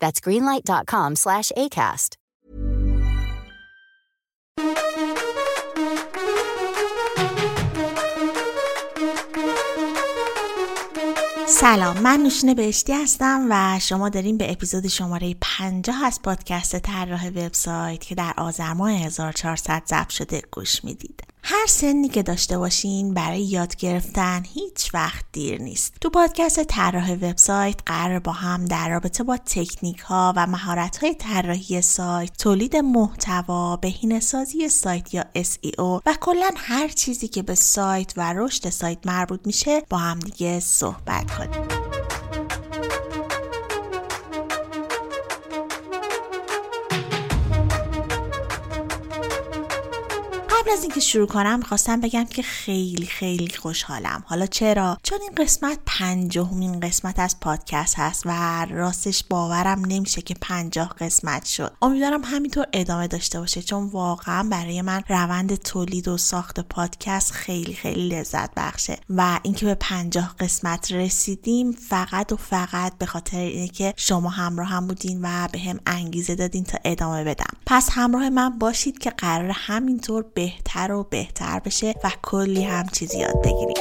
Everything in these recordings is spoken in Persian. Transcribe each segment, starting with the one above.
That's greenlight.com slash ACAST. سلام من نوشین بهشتی هستم و شما داریم به اپیزود شماره 50 از پادکست طراح وبسایت که در آذر ماه 1400 ضبط شده گوش می‌دید. هر سنی که داشته باشین برای یاد گرفتن هیچ وقت دیر نیست. تو پادکست طراح وبسایت قرار با هم در رابطه با تکنیک ها و مهارت های طراحی سایت، تولید محتوا، بهینه‌سازی سایت یا SEO و کلا هر چیزی که به سایت و رشد سایت مربوط میشه با هم دیگه صحبت کنیم. قبل از اینکه شروع کنم می‌خواستم بگم که خیلی خیلی خوشحالم. حالا چرا؟ چون این قسمت پنجاهمین قسمت از پادکست هست و راستش باورم نمیشه که پنجاه قسمت شد. امیدوارم همینطور ادامه داشته باشه چون واقعا برای من روند تولید و ساخت پادکست خیلی خیلی لذت بخشه. و اینکه به پنجاه قسمت رسیدیم فقط و فقط به خاطر اینه که شما همراه هم بودین و به هم انگیزه دادین تا ادامه بدم. پس همراه من باشید که قرار همینطور به بهتر و بهتر بشه و کلی هم چیزی یاد بگیریم.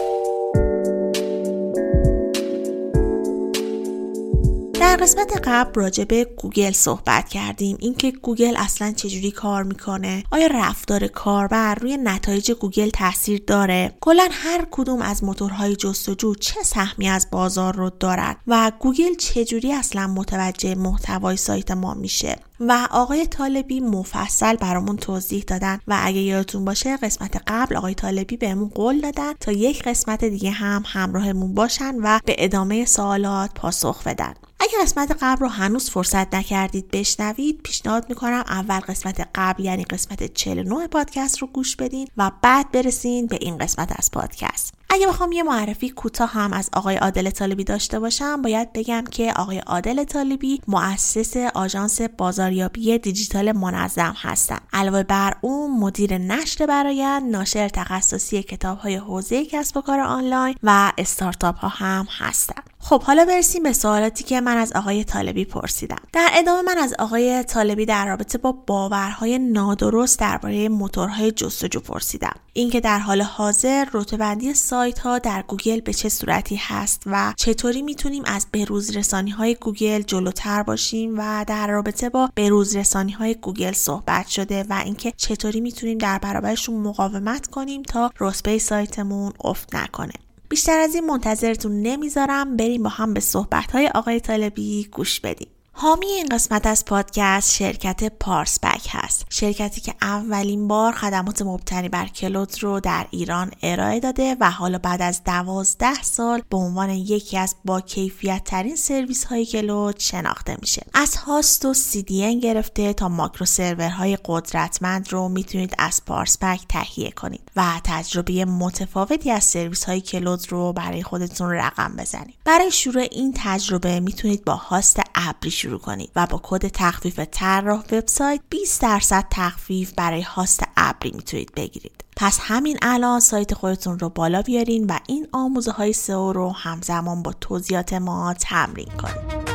در قسمت قبل راجع به گوگل صحبت کردیم. اینکه گوگل اصلا چجوری کار می‌کنه؟ آیا رفتار کاربر روی نتایج گوگل تاثیر داره؟ کلا هر کدوم از موتورهای جستجو چه سهمی از بازار رو دارن و گوگل چجوری اصلا متوجه محتوای سایت ما میشه؟ و آقای طالبی مفصل برامون توضیح دادن. و اگه یادتون باشه قسمت قبل آقای طالبی بهمون قول دادن تا یک قسمت دیگه هم همراهمون باشن و به ادامه سوالات پاسخ بدن. اگه قسمت قبل رو هنوز فرصت نکردید بشنوید پیشنهاد می‌کنم اول قسمت قبل یعنی قسمت 49 پادکست رو گوش بدین و بعد برسین به این قسمت از پادکست. اگه بخوام یه معرفی کوتاه هم از آقای عادل طالبی داشته باشم باید بگم که آقای عادل طالبی مؤسس آژانس بازاریابی دیجیتال منظم هستند علاوه بر اون مدیر نشر برایند ناشر تخصصی کتاب های حوزه کسب و کار آنلاین و استارتاپ ها هم هستند خب حالا برسیم به سوالاتی که من از آقای طالبی پرسیدم. در ادامه من از آقای طالبی در رابطه با باورهای نادرست درباره موتورهای جستجو پرسیدم. اینکه در حال حاضر رتبه‌بندی سایت ها در گوگل به چه صورتی هست و چطوری می‌تونیم از بروز رسانی های گوگل جلوتر باشیم و در رابطه با بروز رسانی های گوگل صحبت شده و اینکه چطوری می‌تونیم در برابرشون مقاومت کنیم تا رتبه سایتمون افت نکنه. بیشتر از این منتظرتون نمی‌ذارم بریم با هم به صحبت های آقای طالبی گوش بدیم. حامی این قسمت از پادکست شرکت پارس پک هست. شرکتی که اولین بار خدمات مبتنی بر cloud رو در ایران ارائه داده و حالا بعد از دوازده سال به عنوان یکی از با کیفیت ترین سرویس های cloud شناخته میشه. از host و CDN گرفته تا ماکرو سرورهای قدرتمند رو می‌تونید از پارسبک تهیه کنید و تجربه متفاوتی از سرویس های کلود رو برای خودتون رقم بزنید. برای شروع این تجربه می‌تونید با هاست ابری شروع کنید و با کد تخفیف طراح وبسایت 20 درصد تخفیف برای هاست ابری می‌تونید بگیرید. پس همین الان سایت خودتون رو بالا بیارین و این آموزه های سئو رو همزمان با توضیحات ما تمرین کنید.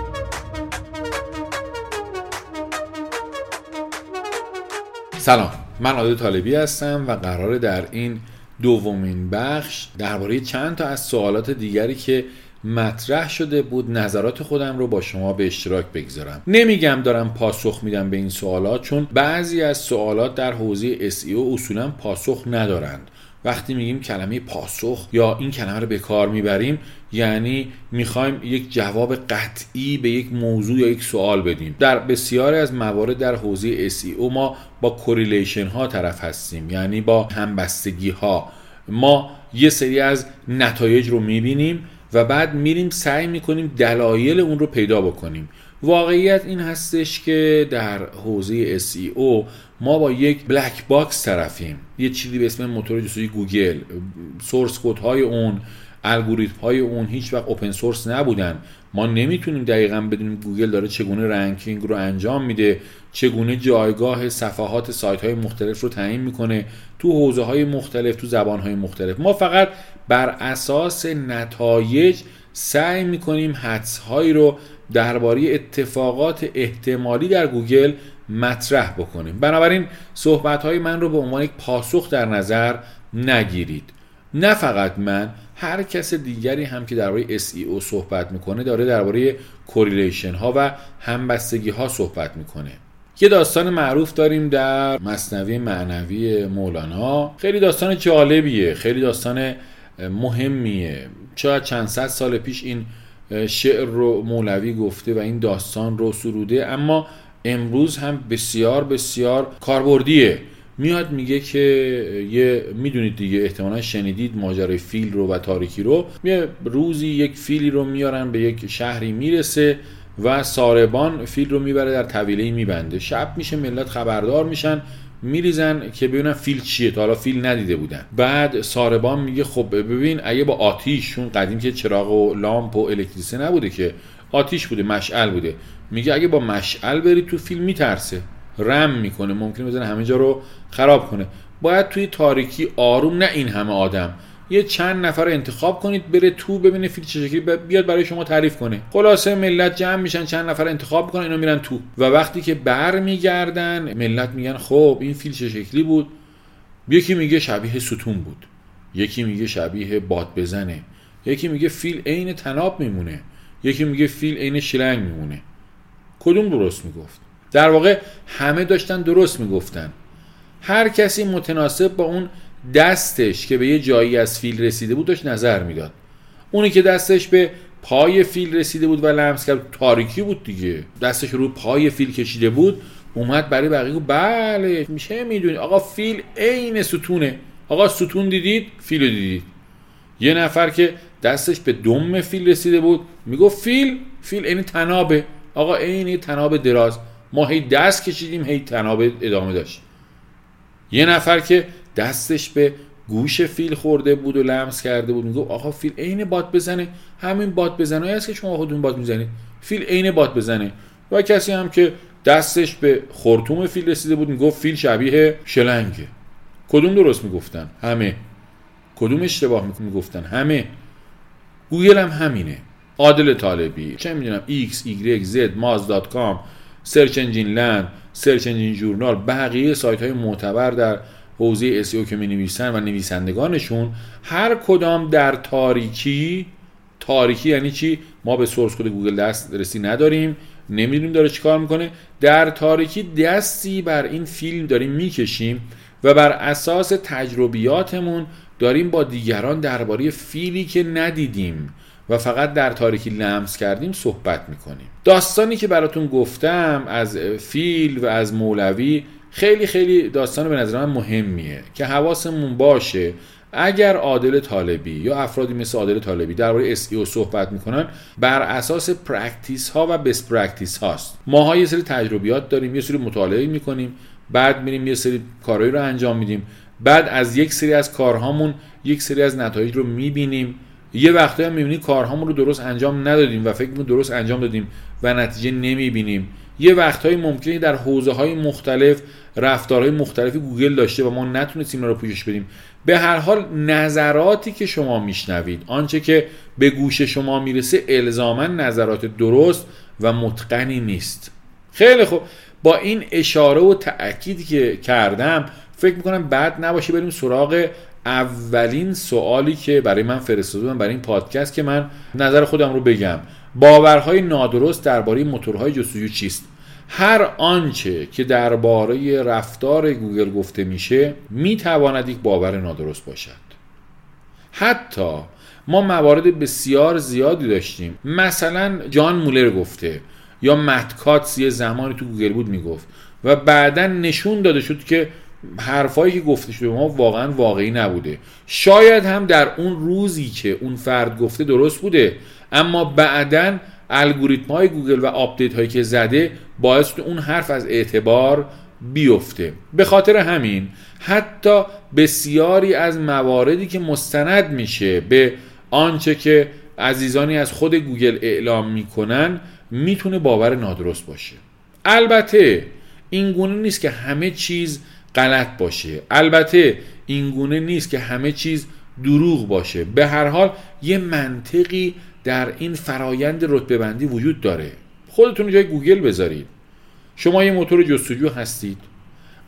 سلام من عادل طالبی هستم و قرار در این دومین بخش درباره چند تا از سوالات دیگری که مطرح شده بود نظرات خودم رو با شما به اشتراک بگذارم. نمیگم دارم پاسخ میدم به این سوالات چون بعضی از سوالات در حوزه SEO اصولا پاسخ ندارند. وقتی میگیم کلمه پاسخ یا این کلمه رو به کار می‌بریم یعنی می‌خوایم یک جواب قطعی به یک موضوع یا یک سوال بدیم. در بسیاری از موارد در حوزه SEO ما با کوریلیشن ها طرف هستیم یعنی با همبستگی ها ما یه سری از نتایج رو می‌بینیم و بعد میریم سعی می‌کنیم دلایل اون رو پیدا بکنیم. واقعیت این هستش که در حوزه SEO ما با یک black box طرفیم. یه چیزی به اسم موتور جستجوی گوگل. source code های اون الگوریتم های اون هیچ وقت open source نبودن. ما نمی‌تونیم دقیقا بدونیم گوگل داره چگونه ranking رو انجام میده چگونه جایگاه صفحات سایت های مختلف رو تعیین می‌کنه. تو حوزه های مختلف تو زبان های مختلف. ما فقط بر اساس نتایج سعی می‌کنیم حدس هایی رو درباره اتفاقات احتمالی در گوگل مطرح بکنیم. بنابراین صحبت های من رو به عنوان یک پاسخ در نظر نگیرید. نه فقط من هر کس دیگری هم که درباره SEO صحبت می‌کنه داره درباره correlation ها و همبستگی ها صحبت می‌کنه. یه داستان معروف داریم در مصنوی معنوی مولانا. خیلی داستان جالبیه. خیلی داستان مهمیه. شاید چند صد سال پیش این شعر رو مولوی گفته و این داستان رو سروده اما امروز هم بسیار بسیار کاربردیه. میاد میگه که یه می‌دونید دیگه احتمالا شنیدید ماجرای فیل رو و تاریکی رو. یه روزی یک فیلی رو میارن به یک شهری می‌رسه و ساربان فیل رو می‌بره در طویله میبنده. شب میشه ملت خبردار میشن. میریزن که ببینن فیل چیه. تا حالا فیل ندیده بودن. بعد ساربان میگه خب ببین اگه با آتیشون قدیم که چراغ و لامپ و الکتریسیته نبوده که آتیش بوده مشعل بوده. میگه اگه با مشعل بری تو فیل میترسه. رم می‌کنه ممکنه بزنه همه جا رو خراب کنه. باید توی تاریکی آروم نه این همه آدم. یه چند نفر انتخاب کنید بره تو ببینه فیل چه شکلی بیاد برای شما تعریف کنه. خلاصه ملت جمع میشن چند نفر انتخاب کنن اینا میرن تو. و وقتی که بر میگردن ملت میگن خب این فیل چه شکلی بود؟ یکی میگه شبیه ستون بود. یکی میگه شبیه باد بزنه. یکی میگه فیل عین تناب میمونه. یکی میگه فیل عین شلنگ میمونه. کدوم درست می‌گفت؟ در واقع همه داشتن درست می‌گفتن. هر کسی متناسب با اون دستش که به یه جایی از فیل رسیده بود داشت نظر می‌داد. اونی که دستش به پای فیل رسیده بود و لمس کرد تاریکی بود دیگه. دستش رو پای فیل کشیده بود اومد برای بقیه بله میشه می‌دونی. آقا فیل عین ستونه. آقا ستون دیدید؟ فیل دیدید. یه نفر که دستش به دم فیل رسیده بود می‌گفت فیل فیل عین طنابه. آقا عین طناب دراز. ما هی دست کشیدیم هی طناب ادامه داشت. یه نفر که دستش به گوش فیل خورده بود و لمس کرده بود. می‌گفت آقا فیل عین بادبزنه. همین بادبزنه است که شما خودتون باد می‌زنید. فیل عین بادبزنه. و کسی هم که دستش به خرطوم فیل رسیده بود می‌گفت فیل شبیه شلنگه. کدوم درست می‌گفتن؟ همه. کدوم اشتباه می‌گفتن؟ همه. گوگل هم همینه. عادل طالبی. چه می‌دونم x y z moz.com Search Engine Land Search Engine Journal بقیه سایت های معتبر در حوزه SEO که می نویسن و نویسندگانشون هر کدام در تاریکی تاریکی یعنی چی؟ ما به source code گوگل دسترسی نداریم نمی‌دونیم داره چیکار می‌کنه. در تاریکی دستی بر این فیل داریم می‌کشیم و بر اساس تجربیاتمون داریم با دیگران درباره فیلی که ندیدیم و فقط در تاریکی لمس کردیم صحبت می‌کنیم. داستانی که براتون گفتم از فیل و از مولوی خیلی خیلی داستان به نظر من مهمیه که حواسمون باشه اگر عادل طالبی یا افرادی مثل عادل طالبی درباره SEO صحبت می‌کنن بر اساس practice ها و best practice هاست ماها یه سری تجربیات داریم یه سری مطالعه می‌کنیم بعد میریم یه سری کارهایی رو انجام میدیم. بعد از یک سری از کارهامون یک سری از نتایج رو می‌بینیم. یه وقتی هم می‌بینی کارهامون رو درست انجام ندادیم و فکر درست انجام دادیم و نتیجه نمی‌بینیم. یه وقتهایی ممکنه در حوزه های مختلف رفتارهای مختلفی گوگل داشته و ما نتونستیم رو پوشش بدیم. به هر حال نظراتی که شما میشنوید آنچه که به گوش شما می‌رسه الزاما نظرات درست و متقنی نیست. خیلی خوب. با این اشاره و تأکیدی که کردم فکر می‌کنم بعد نباشه بریم سراغ اولین سوالی که برای من فرستاده برای این پادکست که من نظر خودم رو بگم. باورهای نادرست درباره موتورهای جستجو چیست؟ هر آنچه که درباره رفتار گوگل گفته میشه می‌تواند یک باور نادرست باشد. حتی ما موارد بسیار زیادی داشتیم. مثلا جان مولر گفته یا مت کاتس یه زمانی تو گوگل بود می‌گفت و بعدا نشون داده شد که حرفایی که گفته شده ما واقعا واقعی نبوده. شاید هم در اون روزی که اون فرد گفته درست بوده اما بعدا الگوریتم های گوگل و update هایی که زده باعث اون حرف از اعتبار بیفته. به خاطر همین حتی بسیاری از مواردی که مستند میشه به آنچه که عزیزانی از خود گوگل اعلام می‌کنن می‌تونه باور نادرست باشه. البته این گونه نیست که همه چیز غلط باشه. البته این گونه نیست که همه چیز دروغ باشه. به هر حال یه منطقی در این فرایند رتبه بندی وجود داره. خودتون جای گوگل بذارید. شما یه موتور جستجو هستید.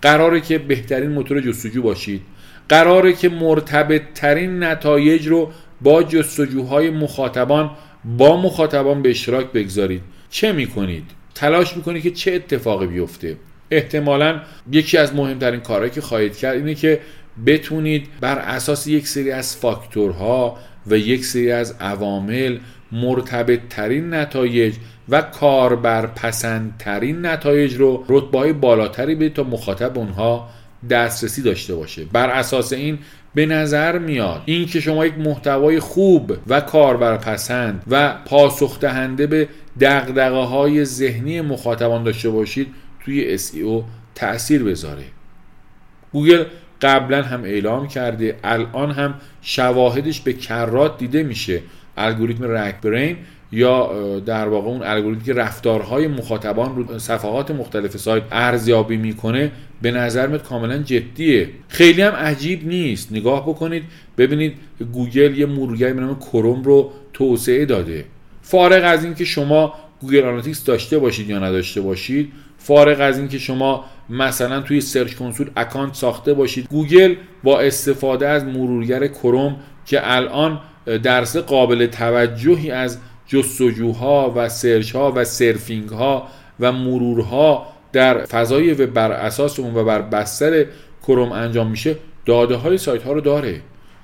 قراره که بهترین موتور جستجو باشید. قراره که مرتبط ترین نتایج رو با جستجوهای مخاطبان با مخاطبان به اشتراک بگذارید. چه می‌کنید؟ تلاش می‌کنید که چه اتفاقی بیفته. احتمالا یکی از مهمترین کارهایی که خواهید کرد اینه که بتونید بر اساس یک سری از فاکتورها و یک سری از عوامل مرتبط ترین نتایج و کاربرپسندترین نتایج رو رتبه بالاتری به تا مخاطب اونها دسترسی داشته باشه. بر اساس این به نظر میاد این که شما یک محتوای خوب و کاربرپسند و پاسخ دهنده به دغدغه های ذهنی مخاطبان داشته باشید توی SEO تاثیر بذاره. گوگل قبلا هم اعلام کرده الان هم شواهدش به کرات دیده میشه. الگوریتم رک برین یا در واقع اون الگوریتمی که رفتارهای مخاطبان رو صفحات مختلف سایت ارزیابی می‌کنه به نظر میاد کاملا جدیه. خیلی هم عجیب نیست. نگاه بکنید ببینید گوگل یه مرورگری به نام کروم رو توسعه داده. فارغ از اینکه شما Google Analytics داشته باشید یا نداشته باشید فارغ از اینکه شما مثلا توی Search Console account ساخته باشید گوگل با استفاده از مرورگر کروم که الان درصد قابل توجهی از جستجوها و search ها و surfing ها و مرورها در فضای و بر اساس اون و بر بستر کروم انجام میشه داده های سایت ها رو داره.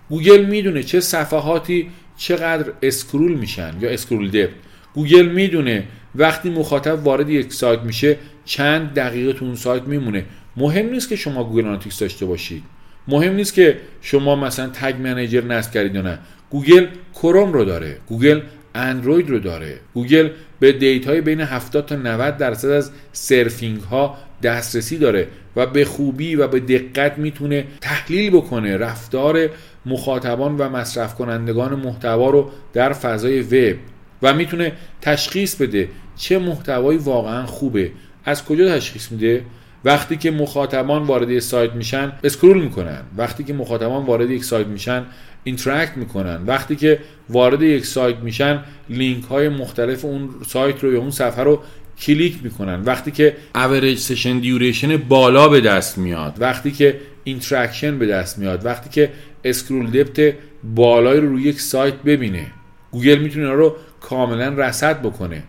گوگل می‌دونه چه صفحاتی چقدر scroll میشن یا scroll depth. گوگل می‌دونه وقتی مخاطب وارد یک سایت میشه چند دقیقه تو اون سایت میمونه. مهم نیست که شما Google Analytics داشته باشید. مهم نیست که شما مثلا Tag Manager نصب کردید یا نه. گوگل کروم رو داره گوگل اندروید رو داره گوگل به data ی بین 70 تا 90 درصد از surfing ها دسترسی داره و به خوبی و به دقت می‌تونه تحلیل بکنه رفتار مخاطبان و مصرف کنندگان محتوا رو در فضای وب و می‌تونه تشخیص بده چه محتوایی واقعا خوبه. از کجا تشخیص میده؟ وقتی که مخاطبان وارد سایت میشن scroll می‌کنن. وقتی که مخاطبان وارد یک سایت میشن interact می‌کنن. وقتی که وارد یک سایت میشن لینک های مختلف اون سایت رو یا اون صفحه رو کلیک می‌کنن. وقتی که average session duration بالا به دست میاد. وقتی که interaction به دست میاد. وقتی که scroll depth بالایی رو روی یک سایت ببینه. گوگل می‌تونه رو کاملا رصد بکنه.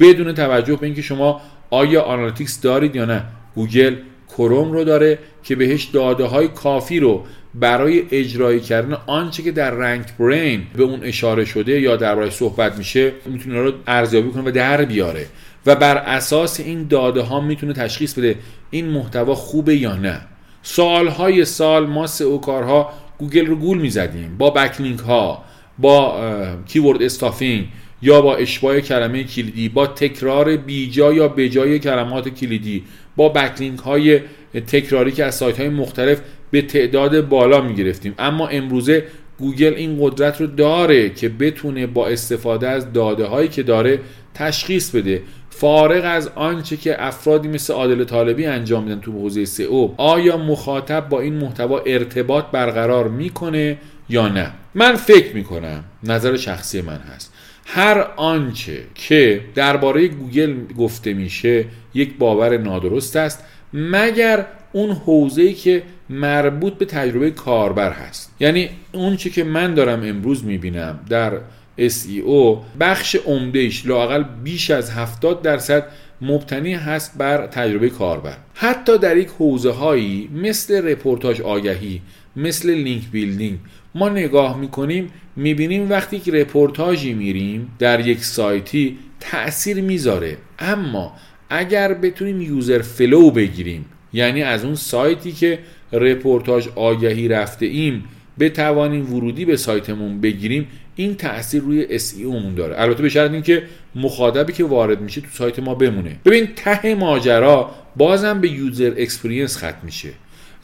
بدون توجه به اینکه شما آیا Analytics دارید یا نه. گوگل کروم رو داره که بهش داده های کافی رو برای اجرایی کردن آنچه که در RankBrain به اون اشاره شده یا درباره صحبت میشه می‌تونه رو ارزیابی کنه و در بیاره. و بر اساس این داده ها می‌تونه تشخیص بده این محتوا خوبه یا نه. سالهای سال ما سئو کارها گوگل رو گول می‌زدیم. با backlink ها با keyword stuffing یا با اشباع کلمه کلیدی با تکرار بیجا یا بجای کلمات کلیدی با backlink های تکراری که از سایت های مختلف به تعداد بالا می گرفتیم اما امروزه گوگل این قدرت رو داره که بتونه با استفاده از داده هایی که داره تشخیص بده. فارغ از آنچه که افرادی مثل عادل طالبی انجام میدن تو حوزه سئو آیا مخاطب با این محتوا ارتباط برقرار می‌کنه یا نه؟ من فکر می‌کنم نظر شخصی من هست. هر آنچه که درباره گوگل گفته میشه یک باور نادرست است مگر اون حوزه‌ای که مربوط به تجربه کاربر هست. یعنی اون چی که من دارم امروز می‌بینم در SEO بخش عمدهش لاقل بیش از 70 درصد مبتنی هست بر تجربه کاربر. حتی در یک حوزه هایی مثل رپورتاج آگهی مثل link building ما نگاه می‌کنیم می‌بینیم وقتی که رپورتاجی میریم در یک سایتی تأثیر می‌ذاره. اما اگر بتونیم user flow بگیریم یعنی از اون سایتی که رپورتاج آگهی رفته ایم بتوانیم ورودی به سایتمون بگیریم این تاثیر روی SEO مون داره. البته به شرط اینکه مخاطبی که وارد میشه تو سایت ما بمونه. ببین ته ماجرا بازم به user experience ختم میشه.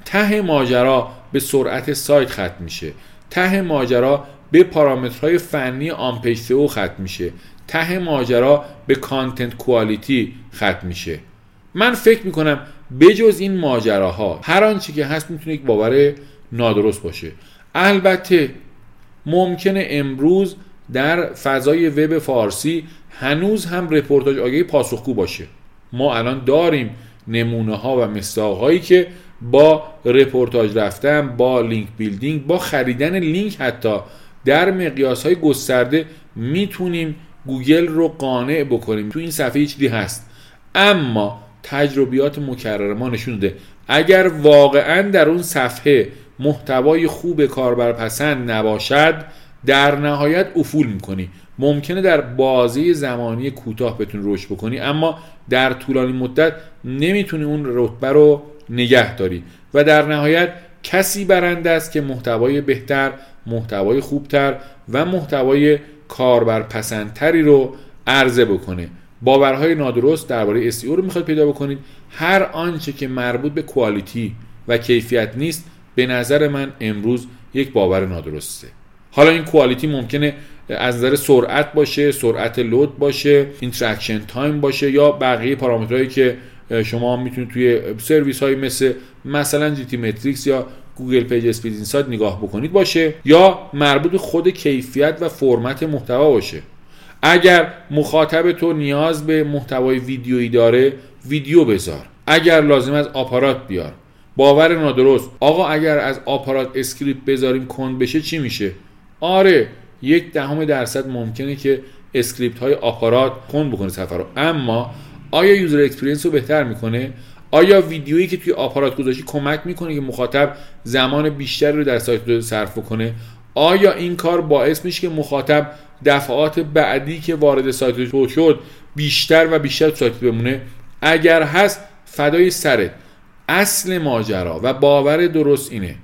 ته ماجرا به سرعت سایت ختم میشه. ته ماجرا به پارامترهای فنی on page ختم میشه. ته ماجرا به content quality ختم میشه. من فکر می‌کنم بجز این ماجراها هر آنچه که هست می‌تونه یک باور نادرست باشه. البته ممکنه امروز در فضای وب فارسی هنوز هم رپورتاج آگهی پاسخگو باشه. ما الان داریم نمونه ها و هایی که با رپورتاج رفتن با link building با خریدن لینک حتی در مقیاس های گسترده می‌تونیم گوگل رو قانع بکنیم. تو این صفحه چیزی هست. اما تجربیات مکرر ما نشون ده اگر واقعا در اون صفحه محتوای خوب کاربرپسند نباشد در نهایت افول می‌کنی. ممکنه در بازی زمانی کوتاه بتونی رشد بکنی اما در طولانی مدت نمی‌تونی اون رتبه رو نگه داری. و در نهایت کسی برنده است که محتوای بهتر محتوای خوبتر و محتوای کاربرپسندتری رو عرضه بکنه. باورهای نادرست درباره SEO رو می‌خواد پیدا بکنید. هر آنچه که مربوط به quality و کیفیت نیست به نظر من امروز یک باور نادرسته. حالا این quality ممکنه از نظر سرعت باشه سرعت لود باشه interaction time باشه یا بقیه پارامترهایی که شما می‌تونید توی سرویس های مثل مثلا GTmetrix یا Google PageSpeed Insights نگاه بکنید باشه یا مربوط خود کیفیت و فرمت محتوا باشه. اگر مخاطب تو نیاز به محتوای ویدیویی داره ویدیو بذار. اگر لازم از آپارات بیار. باور نادرست. آقا اگر از آپارات script بذاریم کند بشه چی میشه؟ آره یک دهم درصد ممکنه که script های آپارات کند بکنه صفحه رو. اما آیا user experience رو بهتر می‌کنه؟ آیا ویدیویی که توی آپارات گذاشتی کمک می‌کنه که مخاطب زمان بیشتری رو در سایت صرف کنه آیا این کار باعث میشه که مخاطب دفعات بعدی که وارد سایت تو شد بیشتر و بیشتر سایت بمونه؟ اگر هست فدای سرت. اصل ماجرا و باور درست اینه.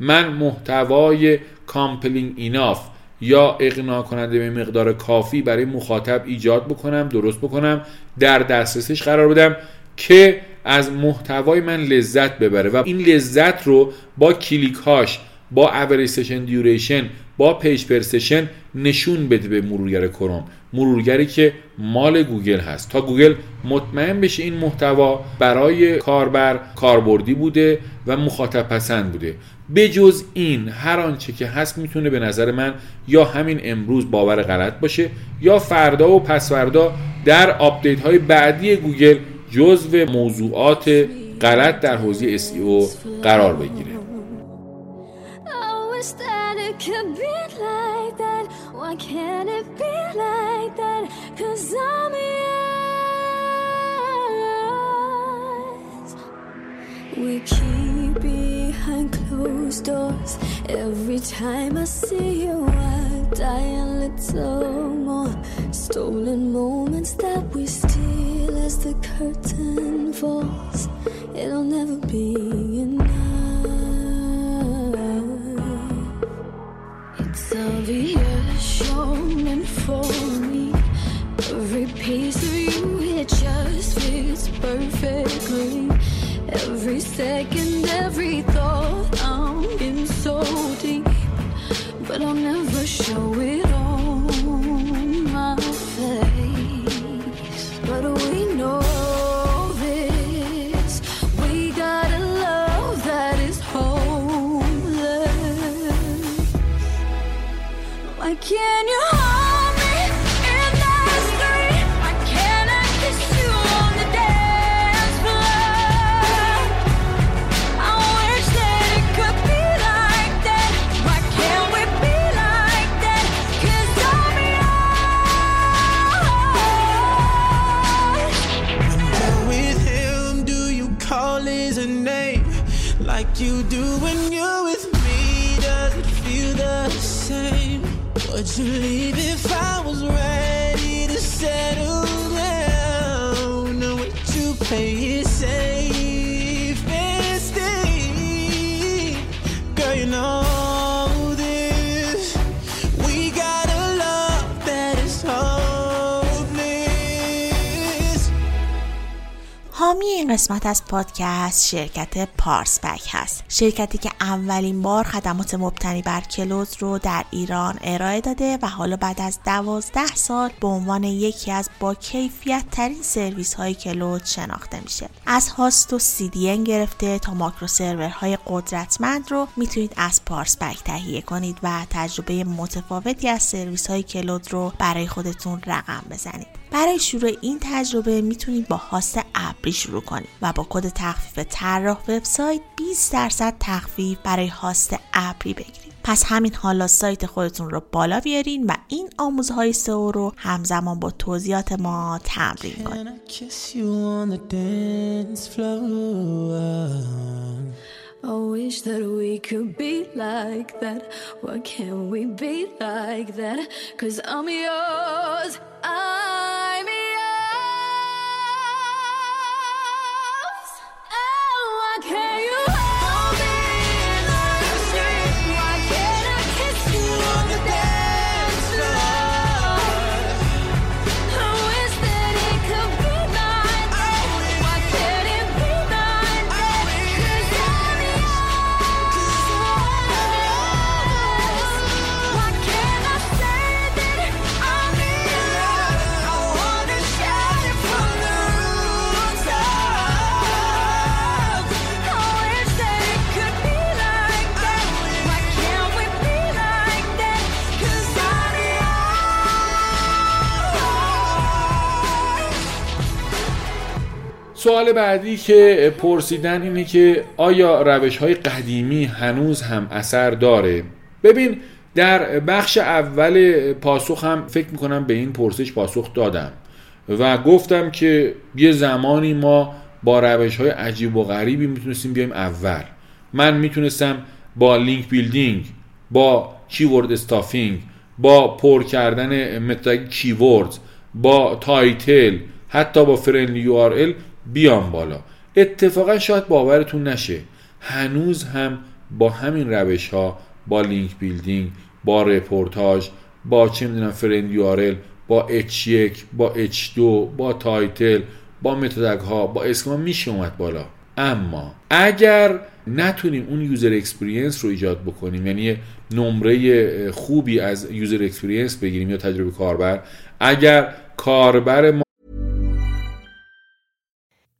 من محتوای compelling enough یا اقناع کننده به مقدار کافی برای مخاطب ایجاد بکنم درست بکنم در دسترسش قرار بدم که از محتوای من لذت ببره و این لذت رو با کلیک هاش با average session duration با page per session نشون بده به مرورگر کروم. مرورگری که مال گوگل هست. تا گوگل مطمئن بشه این محتوا برای کاربر کاربردی بوده و مخاطب پسند بوده. بجز این هر آنچه که هست می‌تونه به نظر من یا همین امروز باور غلط باشه یا فردا و پس‌فردا در آپدیت های بعدی گوگل جزو موضوعات غلط در حوزه SEO قرار بگیره. We keep behind closed doors. Every time I see you, I die a little more. Stolen moments that we steal as the curtain falls. It'll never be enough. It's obvious you're for me. Every piece of you, it just fits perfectly. to leave این قسمت از پادکست شرکت پارس بک هست. شرکتی که اولین بار خدمات مبتنی بر کلوز رو در ایران ارائه داده و حالا بعد از دوازده سال به عنوان یکی از با کیفیت ترین سرویس های کلود شناخته میشه. از هاست و CDN گرفته تا ماکرو سرورهای قدرتمند رو می‌تونید از پارس بک تهیه کنید و تجربه متفاوتی از سرویس های کلود رو برای خودتون رقم بزنید. برای شروع این تجربه می‌تونید با هاست ابری شروع کنید و با کد تخفیف طراح وبسایت 20 درصد تخفیف برای هاست ابری بگیرید پس همین حالا سایت خودتون رو بالا بیارین و این آموزهای سئو رو همزمان با توضیحات ما تمرین کنید Can I kiss you on the dance floor? I wish that we could be like that. Why can't we be like that? Cause I'm yours. سوال بعدی که پرسیدن اینه که آیا روش های قدیمی هنوز هم اثر داره؟ ببین در بخش اول پاسخ هم فکر می‌کنم به این پرسش پاسخ دادم و گفتم که یه زمانی ما با روش های عجیب و غریبی می‌تونستیم بیایم اول. من می‌تونستم با link building با keyword stuffing با پر کردن meta keywords با title حتی با friendly URL بیام بالا. اتفاقا شاید باورتون نشه. هنوز هم با همین روش ها با link building با رپورتاج با چه می‌دونم friendly URL با H1 با H2 با title با meta tag ها با schema میشه اومد بالا. اما اگر نتونیم اون user experience رو ایجاد بکنیم یعنی نمره خوبی از user experience بگیریم یا تجربه کاربر اگر کاربر ما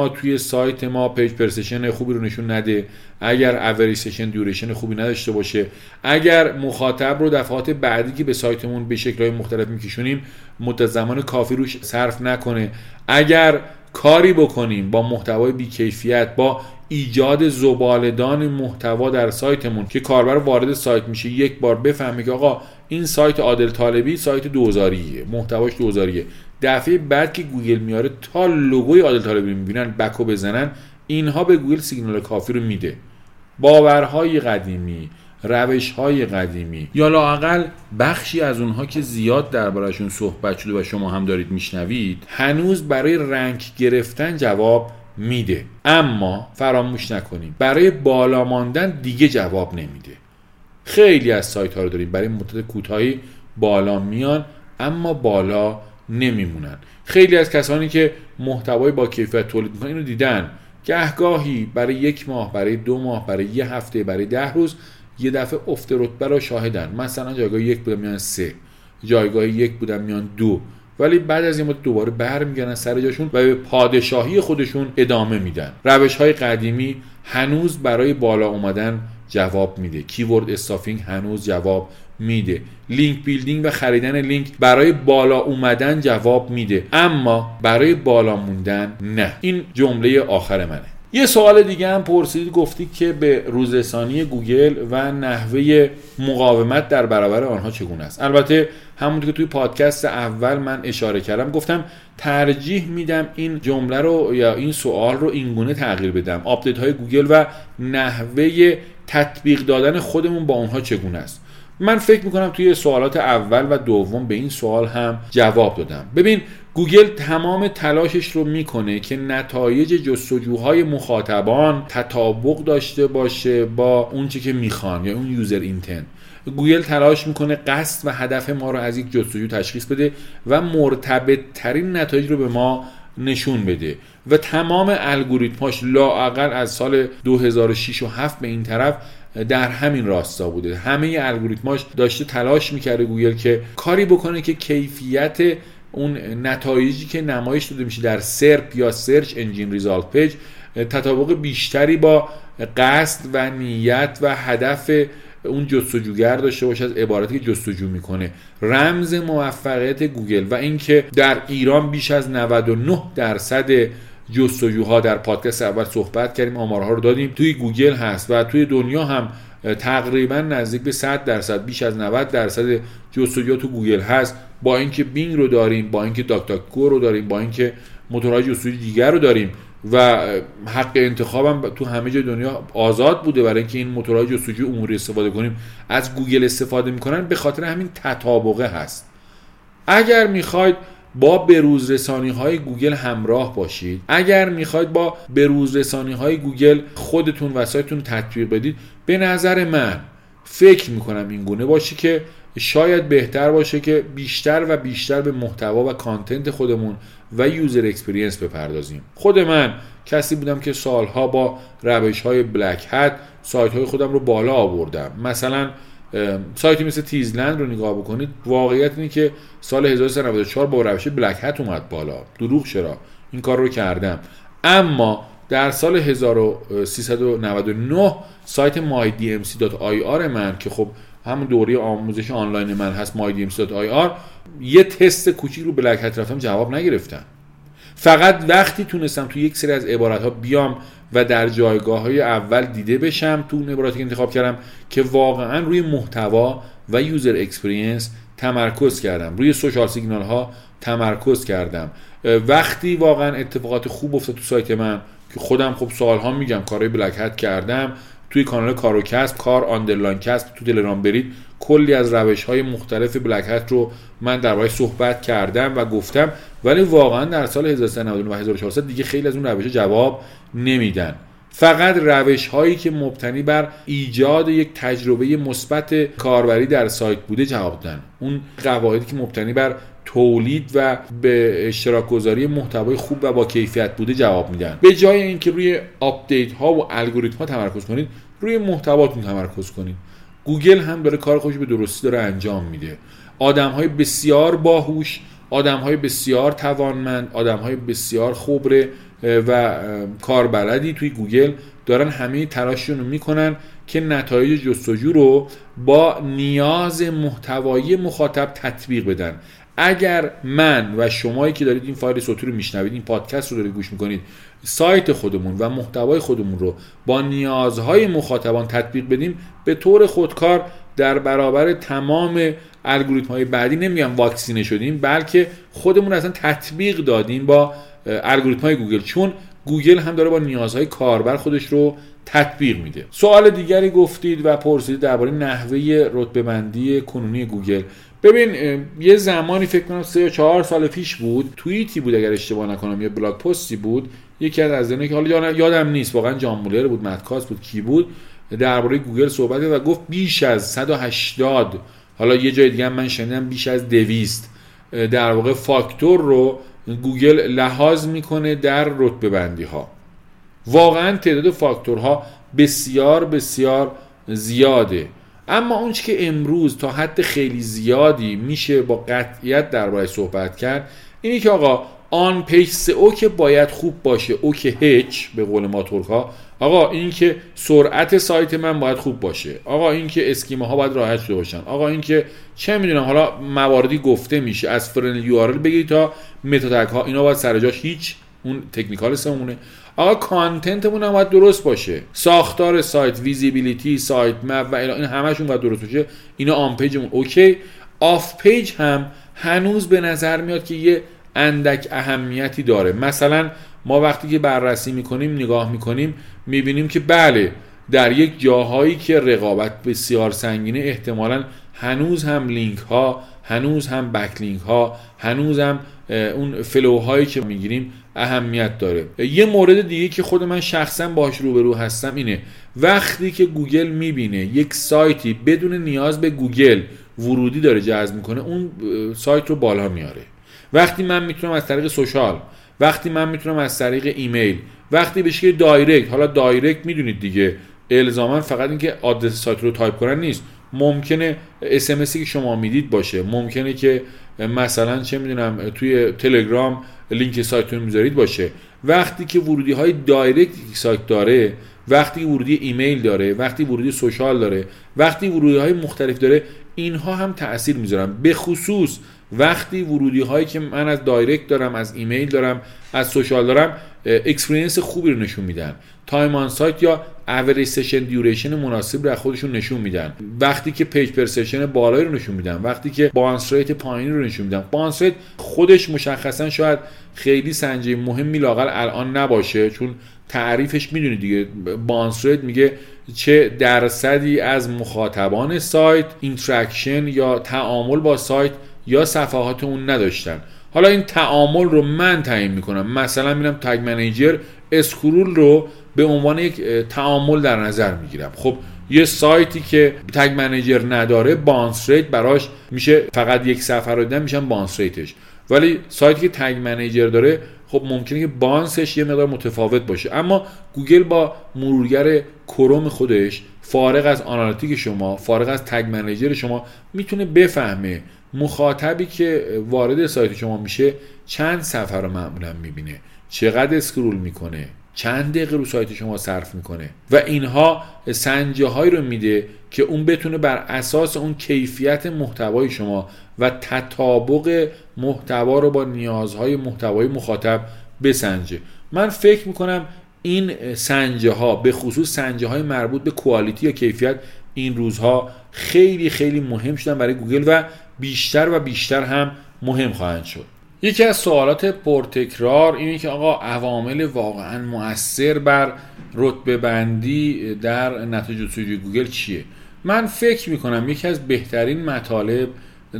ما توی سایت ما page per session خوبی رو نشون نده. اگر average session duration خوبی نداشته باشه. اگر مخاطب رو دفعات بعدی که به سایتمون به شکلهای مختلف میکشونیم مدت زمان کافی روش صرف نکنه. اگر کاری بکنیم با محتوای بیکیفیت با ایجاد زبالدان محتوا در سایتمون که کاربر وارد سایت میشه یک بار بفهمه که آقا این سایت عادل طالبی سایت دوزاریه محتواش دوزاریه. دفعه بعد که گوگل میاره تا لوگوی عادل طالبی می‌بینن بک رو بزنن اینها به گوگل سیگنال کافی رو میده. باورهای قدیمی روش های قدیمی. یا لاقل بخشی از اونها که زیاد دربارشون صحبت شده و شما هم دارید میشنوید هنوز برای رنگ گرفتن جواب میده. اما فراموش نکنیم برای بالا ماندن دیگه جواب نمیده. خیلی از سایت ها رو داریم. برای مدت کوتاهی بالا میان اما بالا نمیمونن. خیلی از کسانی که محتوای با کیفیت تولید می‌کنن اینو دیدن. گهگاهی برای یک ماه برای دو ماه برای یه هفته برای ده روز یه دفعه افت رتبه رو شاهدن. مثلا جایگاه یک بودن میان سه جایگاه یک بودن میان دو. ولی بعد از این مدت دوباره برمیگردن سر جاشون و به پادشاهی خودشون ادامه میدن. روش های قدیمی هنوز برای بالا اومدن جواب میده. keyword stuffing هنوز جواب میده. link building و خریدن لینک برای بالا اومدن جواب میده. اما برای بالا موندن نه. این جمله آخر منه. یه سوال دیگه هم پرسید گفتی که به روزرسانی گوگل و نحوه مقاومت در برابر آنها چگونه است؟ البته همونطور که توی پادکست اول من اشاره کردم گفتم ترجیح میدم این جمله رو یا این سوال رو اینگونه تغییر بدم. آپدیت های گوگل و نحوه تطبیق دادن خودمون با اونها چگونه است؟ من فکر می‌کنم توی سوالات اول و دوم به این سوال هم جواب دادم. ببین گوگل تمام تلاشش رو می‌کنه که نتایج جستجوهای مخاطبان تطابق داشته باشه با اونچه که می‌خوان یا اون user intent گوگل تلاش می‌کنه قصد و هدف ما رو از یک جستجو تشخیص بده و مرتبط ترین نتایج رو به ما نشون بده. و تمام الگوریتماش لااقل از سال 2006 و 7 به این طرف در همین راستا بوده. همه الگوریتماش داشته تلاش می‌کرده گوگل که کاری بکنه که کیفیت اون نتایجی که نمایش داده میشه در SERP یا search engine result page تطابق بیشتری با قصد و نیت و هدف اون جستجوگر داشته باشه از عبارتی که جستجو می‌کنه. رمز موفقیت گوگل و اینکه در ایران بیش از 99 درصد جستجوها در پادکست اول صحبت کردیم آمارها رو دادیم. توی گوگل هست و توی دنیا هم تقریبا نزدیک به 100 درصد بیش از 90 درصد جستجو تو گوگل هست. با اینکه بینگ رو داریم با اینکه داک‌داک‌گو رو داریم با اینکه موتورهای جستجوی دیگر رو داریم و حق انتخابم تو همه جای دنیا آزاد بوده. برای اینکه این موتورهای جستجوی عمومی استفاده کنیم از گوگل استفاده می‌کنن به خاطر همین تطابقه هست. اگر می‌خواید با بروز رسانی های گوگل همراه باشید. اگر می‌خواید با بروز رسانی های گوگل خودتون و سایتتون تطبیق بدید به نظر من فکر می‌کنم این گونه باشه که شاید بهتر باشه که بیشتر و بیشتر به محتوا و content خودمون و user experience بپردازیم. خود من کسی بودم که سالها با روش های black hat سایت های خودم رو بالا آوردم. مثلا سایتی مثل تیزلند رو نگاه بکنید واقعیت اینه که سال 1394 با روش بلک هت اومد بالا. دروغ چرا؟ این کار رو کردم. اما در سال 1399 سایت mydmc.ir من که خب همون دوره آموزش آنلاین من هست mydmc.ir یه تست کوچیک رو بلک هت رفتم جواب نگرفتم. فقط وقتی تونستم تو یک سری از عبارت ها بیام و در جایگاه های اول دیده بشم تو اون عباراتی که انتخاب کردم که واقعا روی محتوا و user experience تمرکز کردم. روی social signal ها تمرکز کردم. وقتی واقعا اتفاقات خوب افتاد تو سایت من که خودم خب سوالها میگم کارهای black hat کردم توی کانال کار و کسب کار underline کسب تو تلگرام برید. کلی از روش های مختلف black hat رو من در صحبت کردم و گفتم ولی واقعا در سال 1399 و 1400 دیگه خیلی از اون روش جواب نمیدن. فقط روش هایی که مبتنی بر ایجاد یک تجربه مثبت کاربری در سایت بوده جواب دادن. اون قواعدی که مبتنی بر تولید و به اشتراک گذاری محتوای خوب و با کیفیت بوده جواب میدن. به جای اینکه روی آپدیت ها و الگوریتم ها تمرکز کنید روی محتواتون تمرکز کنید. گوگل هم داره کار خودش به درستی داره انجام میده. آدم های بسیار باهوش آدم های بسیار توانمند آدم های بسیار خبره و کاربلدی توی گوگل دارن همه تلاششون رو می‌کنن که نتایج جستجو رو با نیاز محتوایی مخاطب تطبیق بدن. اگر من و شمایی که دارید این فایل صوتی رو میشنوید این پادکست رو دارید گوش می‌کنید سایت خودمون و محتوای خودمون رو با نیازهای مخاطبان تطبیق بدیم به طور خودکار در برابر تمام الگوریتم های بعدی نمیگم واکسینه شدیم بلکه خودمون اصلا تطبیق دادیم با الگوریتم های گوگل. چون گوگل هم داره با نیازهای کاربر خودش رو تطبیق میده. سوال دیگری گفتید و پرسیدید درباره نحوه رتبه بندی کنونی گوگل. ببین یه زمانی فکر کنم سه یا چهار سال پیش بود توییتی بود اگر اشتباه نکنم یا blog post ی بود یکی از از که حالا یادم نیست واقعا جان مولر بود مت کاتس بود کی بود درباره گوگل صحبت و گفت بیش از 180 حالا یه جای دیگه من شنیدم بیش از 200 در واقع فاکتور رو گوگل لحاظ می‌کنه در رتبه بندی ها واقعا تعداد فاکتورها بسیار بسیار زیاده. اما اون که امروز تا حد خیلی زیادی میشه با قطعیت درباره صحبت کرد اینی که آقا on page اوکیه باید خوب باشه اوکی هیچ به قول ما ترک ها آقا این که سرعت سایت من باید خوب باشه آقا این که schema ها باید رعایت شده باشن آقا این که چه می‌دونم حالا مواردی گفته میشه از friendly URL بگیر تا meta ها اینا باید سر جاش هیچ اون technical SEO مونه آقا content مون هم باید درست باشه. ساختار سایت visibility sitemap و این همشون باید درست باشه. اینا on page مون اوکی. off page هم هنوز به نظر میاد که یه اندک اهمیتی داره. مثلا ما وقتی که بررسی می‌کنیم نگاه می‌کنیم می‌بینیم که بله در یک جاهایی که رقابت بسیار سنگینه احتمالا هنوز هم لینک ها هنوز هم backlink ها هنوز هم اون follow هایی که می‌گیریم اهمیت داره. یه مورد دیگه که خود من شخصا باش روبرو هستم اینه. وقتی که گوگل می‌بینه یک سایتی بدون نیاز به گوگل ورودی داره جذب می‌کنه اون سایت رو بالا میاره. وقتی من می‌تونم از طریق social وقتی من می‌تونم از طریق ایمیل وقتی بشه direct حالا direct می‌دونید دیگه الزاما فقط اینکه آدرس سایت رو تایپ کردن نیست. ممکنه SMS که شما می‌دید باشه. ممکنه که مثلا چه می‌دونم توی تلگرام لینک سایتتون می‌ذارید باشه. وقتی که ورودی های direct سایت داره وقتی ورودی ایمیل داره وقتی ورودی social داره وقتی ورودی های مختلف داره اینها هم تاثیر می‌ذارن. به خصوص وقتی ورودی هایی که من از direct دارم از ایمیل دارم از social دارم experience خوبی رو نشون میدن. time on site یا average session duration مناسب رو خودشون نشون میدن. وقتی که page per session بالایی رو نشون میدن. وقتی که bounce rate پایینی رو نشون میدن. bounce rate خودش مشخصا شاید خیلی سنجه مهمی لاقل الان نباشه چون تعریفش می‌دونید دیگه. bounce rate میگه چه درصدی از مخاطبان سایت interaction یا تعامل با سایت یا صفحات اون نداشتن. حالا این تعامل رو من تعیین می‌کنم. مثلا میرم Tag Manager scroll رو به عنوان یک تعامل در نظر می‌گیرم. خب یه سایتی که Tag Manager نداره bounce rate براش میشه فقط یک صفحه رو دیدن میشن bounce rate ش ولی سایتی که Tag Manager داره خب ممکنه که bounce ش یه مقدار متفاوت باشه. اما گوگل با مرورگر کروم خودش فارغ از analytic شما فارغ از Tag Manager شما می‌تونه بفهمه مخاطبی که وارد سایت شما میشه چند صفحه رو معمولا می‌بینه. چقدر scroll می‌کنه؟ چند دقیقه رو سایت شما صرف می‌کنه؟ و اینها سنجه هایی رو میده که اون بتونه بر اساس اون کیفیت محتوای شما و تطابق محتوا رو با نیازهای محتوای مخاطب بسنجه. من فکر می‌کنم این سنجه ها به خصوص سنجه های مربوط به quality یا کیفیت این روزها خیلی خیلی مهم شدن برای گوگل و بیشتر و بیشتر هم مهم خواهند شد. یکی از سوالات پرتکرار اینه که آقا عوامل واقعا مؤثر بر رتبه بندی در نتایج جستجوی گوگل چیه؟ من فکر می‌کنم یکی از بهترین مطالب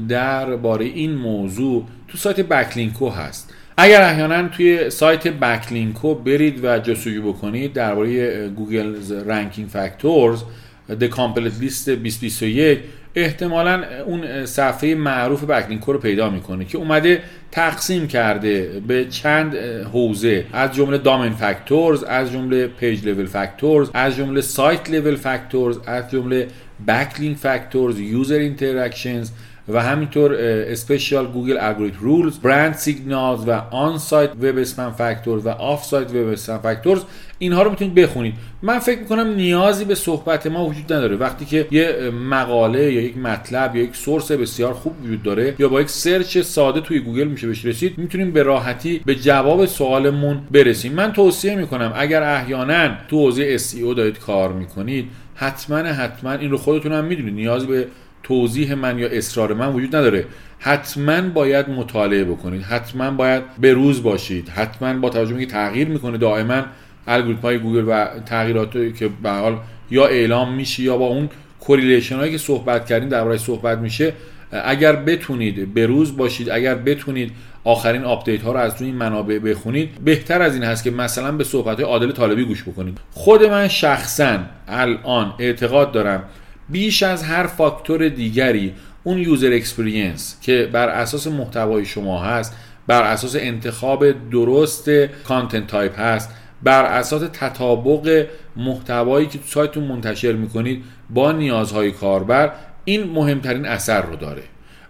درباره این موضوع تو سایت Backlinko هست. اگر احیانا توی سایت Backlinko برید و جستجو بکنید درباره Google Ranking Factors The Complete List 2021 احتمالا اون صفحه معروف Backlinko رو پیدا می‌کنه که اومده تقسیم کرده به چند حوزه. از جمله domain factors از جمله page level factors از جمله site level factors از جمله backlink factors user interactions و همینطور special Google algorithm rules brand signals و on site web spam factor و off site web spam factors اینها رو می‌تونید بخونید. من فکر می‌کنم نیازی به صحبت ما وجود نداره. وقتی که یه مقاله یا یک مطلب یا یک source بسیار خوب وجود داره یا با یک search ساده توی گوگل میشه بهش رسید می‌تونیم به راحتی به جواب سوالمون برسیم. من توصیه می‌کنم اگر احیانا تو حوزه SEO دارید کار می‌کنید حتما حتما این رو خودتون هم می‌دونید. نیازی به توضیح من یا اصرار من وجود نداره. حتما باید مطالعه بکنید. حتما باید به روز باشید. حتما با توجه به تغییر می‌کنه دائما الگوریتم های گوگل و تغییراتی که به حال یا اعلام میشه یا با اون correlation هایی که صحبت کردیم درباره صحبت میشه اگر بتونید به روز باشید اگر بتونید آخرین آپدیت ها رو از روی این منابع بخونید بهتر از این هست که مثلا به صحبت های عادل طالبی گوش بکنید. خود من شخصا الان اعتقاد دارم بیش از هر فاکتور دیگری اون user experience که بر اساس محتوای شما هست بر اساس انتخاب درست content type هست بر اساس تطابق محتوایی که تو سایتتون منتشر می‌کنید با نیازهای کاربر این مهمترین اثر رو داره.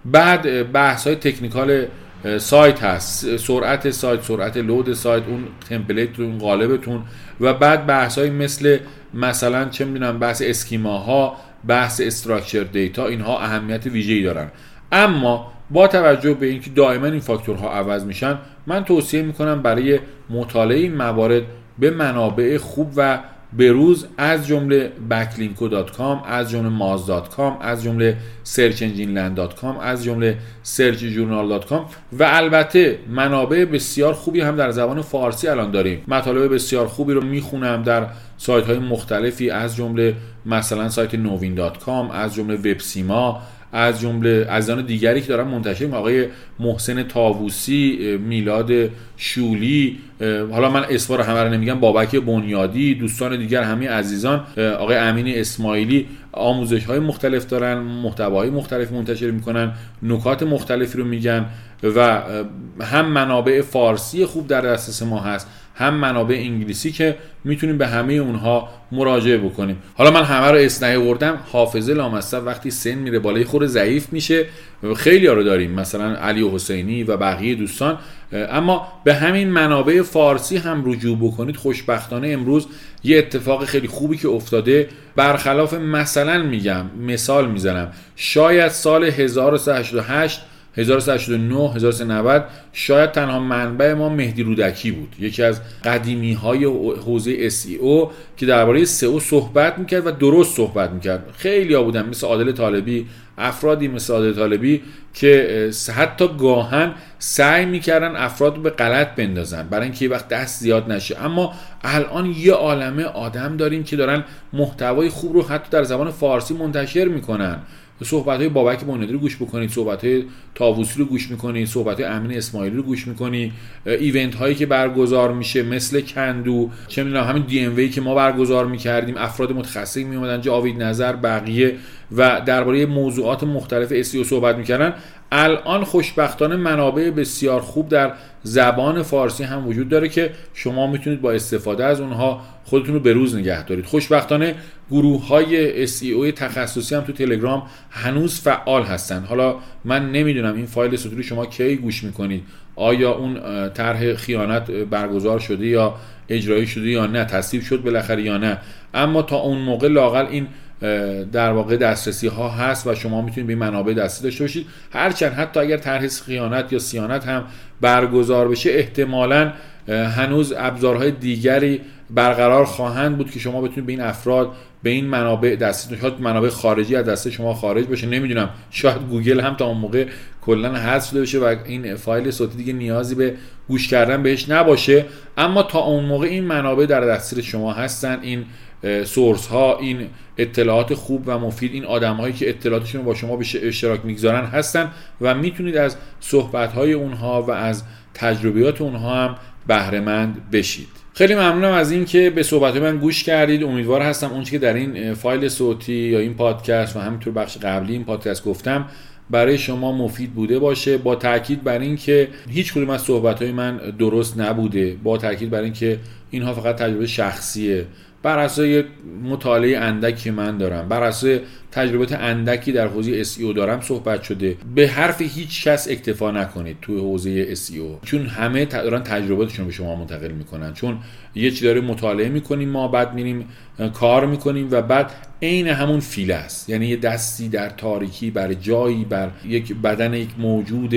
بعد بحث های technical سایت هست. سرعت سایت سرعت load سایت اون تمپلیتتون قالبتون. و بعد بحث های مثل مثلا چه می‌دونم بحث اسکیماها بحث استراکچر دیتا اینها اهمیت ویژه‌ای دارن. اما با توجه به اینکه دائما این فاکتورها عوض میشن من توصیه می‌کنم برای مطالعه این موارد به منابع خوب و بروز از جمله backlinko.com از جمله maz.com از جمله searchengineland.com از جمله searchjournal.com و البته منابع بسیار خوبی هم در زبان فارسی الان داریم. مطالب بسیار خوبی رو می‌خونم در سایت های مختلفی از جمله مثلا سایت نوین.com از جمله وبسیما از جمله از آن دیگری که دارن منتشر آقای محسن تاووسی میلاد شولی حالا من اسما رو همه رو نمیگم بابک بنیادی دوستان دیگر همه عزیزان آقای امین اسماعیلی آموزش های مختلف دارن محتواهای مختلف منتشر می‌کنن نکات مختلفی رو میگن و هم منابع فارسی خوب در دسترس ما هست. هم منابع انگلیسی که می‌تونیم به همه اونها مراجعه بکنیم. حالا من همه رو اسنعی وردم حافظه لامصب وقتی سن میره بالای خور ضعیف میشه. خیلی ها رو داریم. مثلا علی حسینی و بقیه دوستان. اما به همین منابع فارسی هم رجوع بکنید. خوشبختانه امروز یه اتفاق خیلی خوبی که افتاده. برخلاف مثلا میگم مثال می‌زنم. شاید سال 1388 1389 1390 شاید تنها منبع ما مهدی رودکی بود. یکی از قدیمی های حوزه SEO که درباره SEO صحبت می‌کرد و درست صحبت می‌کرد. خیلی ها بودن مثل عادل طالبی افرادی مثل عادل طالبی که حتی گاهن سعی می‌کردن افراد رو به غلط بندازن برای اینکه وقت دست زیاد نشه. اما الان یه عالمه آدم داریم که دارن محتوای خوب رو حتی در زبان فارسی منتشر می‌کنن. صحبت های بابک بنیادی رو گوش بکنید صحبت های تاووسی رو گوش می‌کنید صحبت های امین اسماعیلی رو گوش می‌کنید. ایونت هایی که برگزار میشه مثل کندو چه می‌دونم همین دی ام وی که ما برگزار می‌کردیم افراد متخصصی می اومدن جاوید نظر بقیه و درباره موضوعات مختلف اسی صحبت می‌کردن. الان خوشبختانه منابع بسیار خوب در زبان فارسی هم وجود داره که شما می‌تونید با استفاده از اونها خودتون رو به روز نگه دارید. خوشبختانه گروه های SEO تخصصی هم تو تلگرام هنوز فعال هستن. حالا من نمی‌دونم این فایل سطوری شما کی گوش می‌کنید. آیا اون طرح خیانت برگزار شده یا اجرایی شده یا نه تصویب شد بالاخره یا نه. اما تا اون موقع لاقل این در واقع دسترسی ها هست و شما می‌تونید به منابع دستی داشته باشید. هرچند حتی اگر طرح خیانت یا سیانت هم برگزار بشه احتمالا هنوز ابزارهای دیگری برقرار خواهند بود که شما بتونید به این افراد به این منابع دستی شاید منابع خارجی از دست شما خارج بشه. نمی‌دونم شاید گوگل هم تا اون موقع کلا حذف شده بشه و این فایل صوتی دیگه نیازی به گوش کردن بهش نباشه. اما تا اون موقع این منابع در دسترس شما هستن این سورس ها این اطلاعات خوب و مفید این آدم هایی که اطلاعاتشون با شما به اشتراک می‌گذارن هستن و می‌تونید از صحبت های اونها و از تجربیات اونها هم بهرهمند بشید. خیلی ممنونم از اینکه به صحبت من گوش کردید. امیدوار هستم اون که در این فایل صوتی یا این پادکست و همینطور بخش قبلی این پادکست گفتم برای شما مفید بوده باشه. با تاکید بر اینکه هیچ کدوم از صحبت های من درست نبوده با تاکید بر اینکه اینها فقط تجربه شخصیه بر اساس مطالعه اندکی من دارم بر اساس تجربه اندکی در حوزه SEO دارم صحبت شده. به حرف هیچ کس اکتفا نکنید توی حوزه SEO چون همه دارن تجرباتشون به شما منتقل می‌کنن. چون یه چی داره مطالعه می‌کنیم ما بعد میریم کار می‌کنیم و بعد عین همون فیله است. یعنی یه دستی در تاریکی بر جایی بر یک بدن یک موجود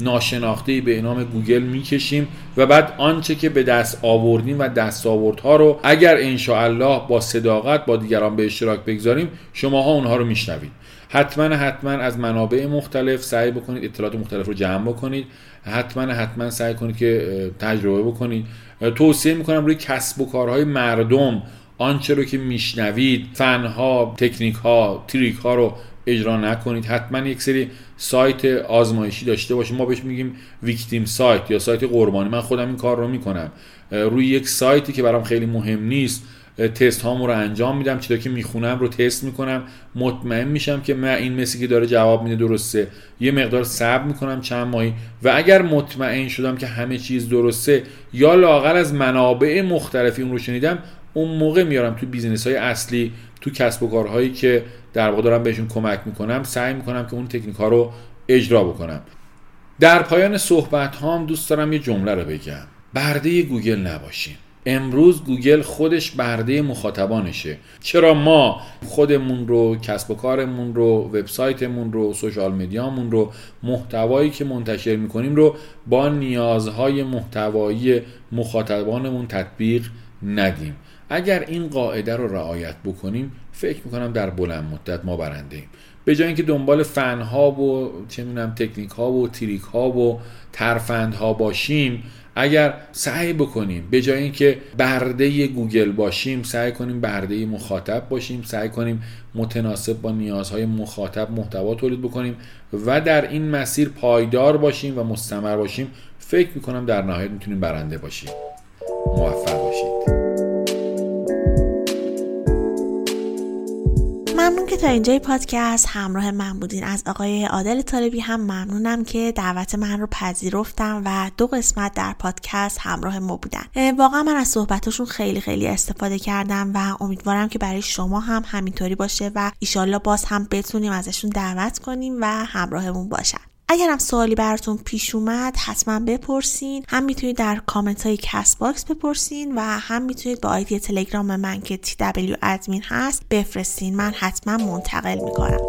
ناشناخته به نام گوگل می‌کشیم و بعد آنچه که به دست آوردیم و دستاوردها رو اگر انشاءالله با صداقت با دیگران به اشتراک بگذاریم شماها اونها رو میشنوید. حتما حتما از منابع مختلف سعی بکنید اطلاعات مختلف رو جمع بکنید. حتما حتما سعی کنید که تجربه بکنید. توصیه می‌کنم روی کسب و کارهای مردم آنچه رو که میشنوید فنها تکنیک ها تریک ها رو اجرا نکنید. حتما یک سری سایت آزمایشی داشته باشید ما بهش میگیم ویکتیم سایت یا سایت قربانی. من خودم این کار رو می‌کنم. روی یک سایتی که برام خیلی مهم نیست تست هامو رو انجام میدم چیزا که می‌خونم رو تست می‌کنم. مطمئن میشم که من این مسی که داره جواب میده درسته. یه مقدار صبر می‌کنم چند ماهی. و اگر مطمئن شدم که همه چیز درسته یا لاقل از منابع مختلفی اون رو شنیدم اون موقع میارم تو business های اصلی تو کسب و کارهایی که در واقع دارم بهشون کمک می‌کنم سعی می‌کنم که اون تکنیک ها رو اجرا بکنم. در پایان صحبت هام دوست دارم یه جمله رو بگم. برده گوگل نباشین. امروز گوگل خودش برده مخاطبانشه. چرا ما خودمون رو کسب و کارمون رو وبسایتمون رو social media مون رو محتوایی که منتشر می‌کنیم رو با نیازهای محتوایی مخاطبانمون تطبیق ندیم. اگر این قاعده رو رعایت بکنیم فکر می‌کنم در بلند مدت ما برنده ایم. به جای اینکه دنبال فن ها و چه می‌دونم تکنیک ها و trick ها و ترفند ها باشیم اگر سعی بکنیم به جای اینکه برده گوگل باشیم سعی کنیم برده مخاطب باشیم سعی کنیم متناسب با نیازهای مخاطب محتوا تولید بکنیم و در این مسیر پایدار باشیم و مستمر باشیم فکر می‌کنم در نهایت می‌تونیم برنده باشیم. موفق باشید. ممنون که تا اینجای پادکست همراه من بودین. از آقای عادل طالبی هم ممنونم که دعوت من رو پذیرفتم و دو قسمت در پادکست همراه ما بودن. واقعا من از صحبتاشون خیلی خیلی استفاده کردم و امیدوارم که برای شما هم همینطوری باشه و ایشالله باز هم بتونیم ازشون دعوت کنیم و همراهمون باشن. اگر هم سوالی براتون پیش اومد حتما بپرسین. هم می‌تونید در کامنت های Castbox بپرسین و هم می‌تونید با آیدی تلگرام من که TW admin هست بفرستین. من حتما منتقل می‌کنم.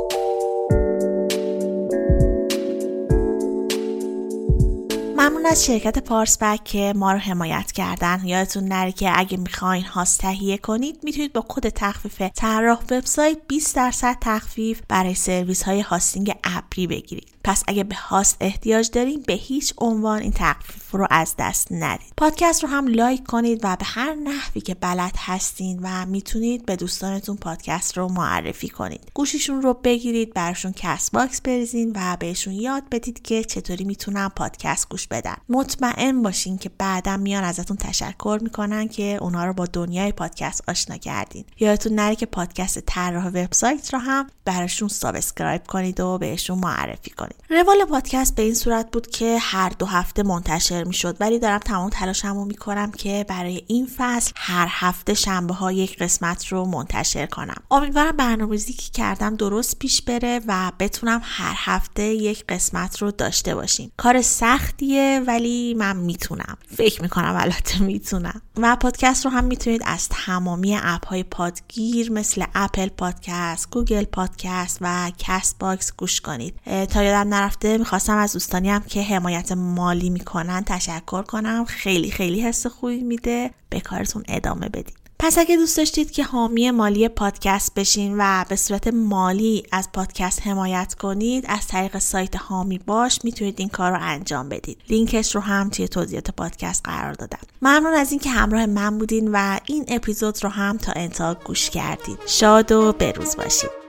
ممنون از شرکت پارس‌پک که ما رو حمایت کردن. یادتون نره که اگه می‌خواین هاست تهیه کنید می‌تونید با کد تخفیف طراح وبسایت 20 درصد تخفیف برای سرویس های هاستینگ ابری بگیرید. پس اگه به هاست احتیاج دارین به هیچ عنوان این تخفیف رو از دست ندید پادکست رو هم لایک کنید و به هر نحوی که بلد هستین و می‌تونید به دوستانتون پادکست رو معرفی کنید. گوشیشون رو بگیرید براشون Castbox بریزین و بهشون یاد بدید که چطوری می‌تونن پادکست گوش بدن. مطمئن باشین که بعدا میان ازتون تشکر می‌کنن که اونا رو با دنیای پادکست آشنا کردین. یادتون نره که پادکست طراح وبسایت رو هم براشون subscribe کنید و بهشون معرفی کنید. روال پادکست به این صورت بود که هر دو هفته منتشر می‌شد ولی دارم تمام تلاشمو می‌کنم که برای این فصل هر هفته شنبه ها یک قسمت رو منتشر کنم. امیدوارم برنامه‌ریزی که کردم درست پیش بره و بتونم هر هفته یک قسمت رو داشته باشیم کار سختیه ولی من می‌تونم. فکر می‌کنم البته می‌تونم. و پادکست رو هم می‌تونید از تمامی اپ های پادگیر مثل Apple Podcast Google Podcast و Castbox گوش کنید. تا یادم نرفته می‌خواستم از دوستانی هم که حمایت مالی می‌کنن تشکر کنم. خیلی خیلی حس خوبی میده. به کارتون ادامه بدید پس اگه دوست داشتید که حامی مالی پادکست بشین و به صورت مالی از پادکست حمایت کنید از طریق سایت حامی باش می‌تونید این کار رو انجام بدید. لینکش رو هم توی توضیحات پادکست قرار دادم. ممنون از اینکه همراه من بودین و این اپیزود رو هم تا انتها گوش کردید شاد و بروز باشید.